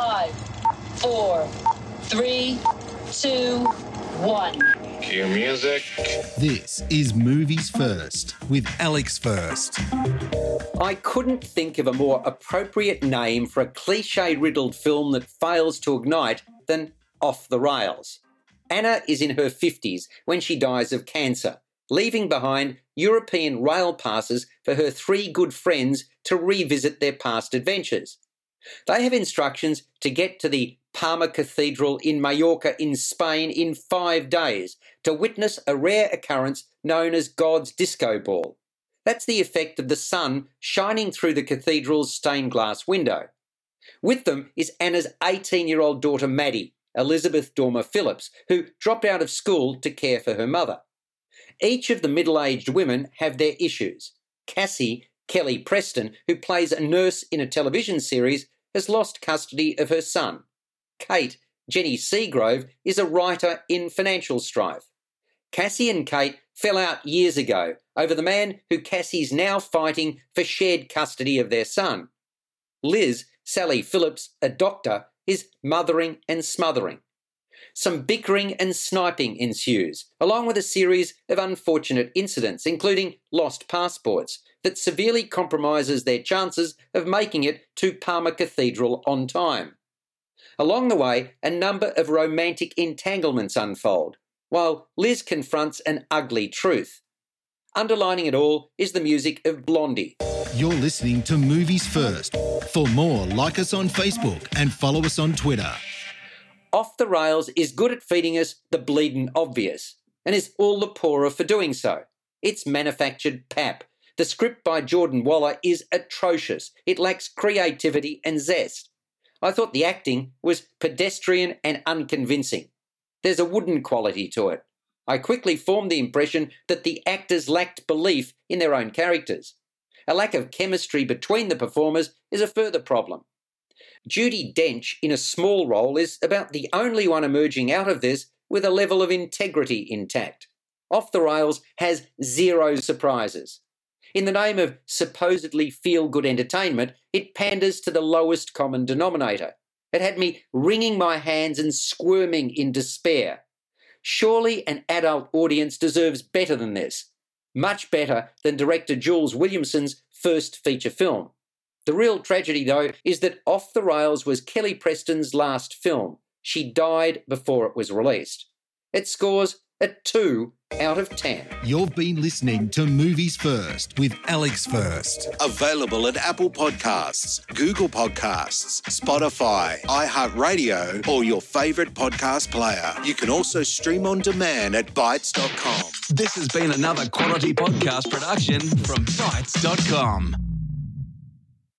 Five, four, three, two, one. Cue music. This is Movies First with Alex First. I couldn't think of a more appropriate name for a cliche riddled film that fails to ignite than Off the Rails. Anna is in her 50s when she dies of cancer, leaving behind European rail passes for her three good friends to revisit their past adventures. They have instructions to get to the Palma Cathedral in Mallorca in Spain in five days to witness a rare occurrence known as God's disco ball. That's the effect of the sun shining through the cathedral's stained glass window. With them is Anna's 18 year old daughter Maddie, Elizabeth Dormer Phillips, who dropped out of school to care for her mother. Each of the middle aged women have their issues. Cassie, Kelly Preston, who plays a nurse in a television series, has lost custody of her son. Kate, Jenny Seagrove, is a writer in financial strife. Cassie and Kate fell out years ago over the man who Cassie's now fighting for shared custody of their son. Liz, Sally Phillips, a doctor, is mothering and smothering. Some bickering and sniping ensues, along with a series of unfortunate incidents, including lost passports, that severely compromises their chances of making it to Palma Cathedral on time. Along the way, a number of romantic entanglements unfold, while Liz confronts an ugly truth. Underlining it all is the music of Blondie. You're listening to Movies First. For more, like us on Facebook and follow us on Twitter. Off the Rails is good at feeding us the bleeding obvious, and is all the poorer for doing so. It's manufactured pap. The script by Jordan Waller is atrocious. It lacks creativity and zest. I thought the acting was pedestrian and unconvincing. There's a wooden quality to it. I quickly formed the impression that the actors lacked belief in their own characters. A lack of chemistry between the performers is a further problem. Judi Dench, in a small role, is about the only one emerging out of this with a level of integrity intact. Off the Rails has zero surprises. In the name of supposedly feel good entertainment, it panders to the lowest common denominator. It had me wringing my hands and squirming in despair. Surely an adult audience deserves better than this. Much better than director Jules Williamson's first feature film. The real tragedy, though, is that Off the Rails was Kelly Preston's last film. She died before it was released. It scores a 2 out of 10. You've been listening to Movies First with Alex First. Available at Apple Podcasts, Google Podcasts, Spotify, iHeartRadio, or your favorite podcast player. You can also stream on demand at Bytes.com. This has been another quality podcast production from Bytes.com.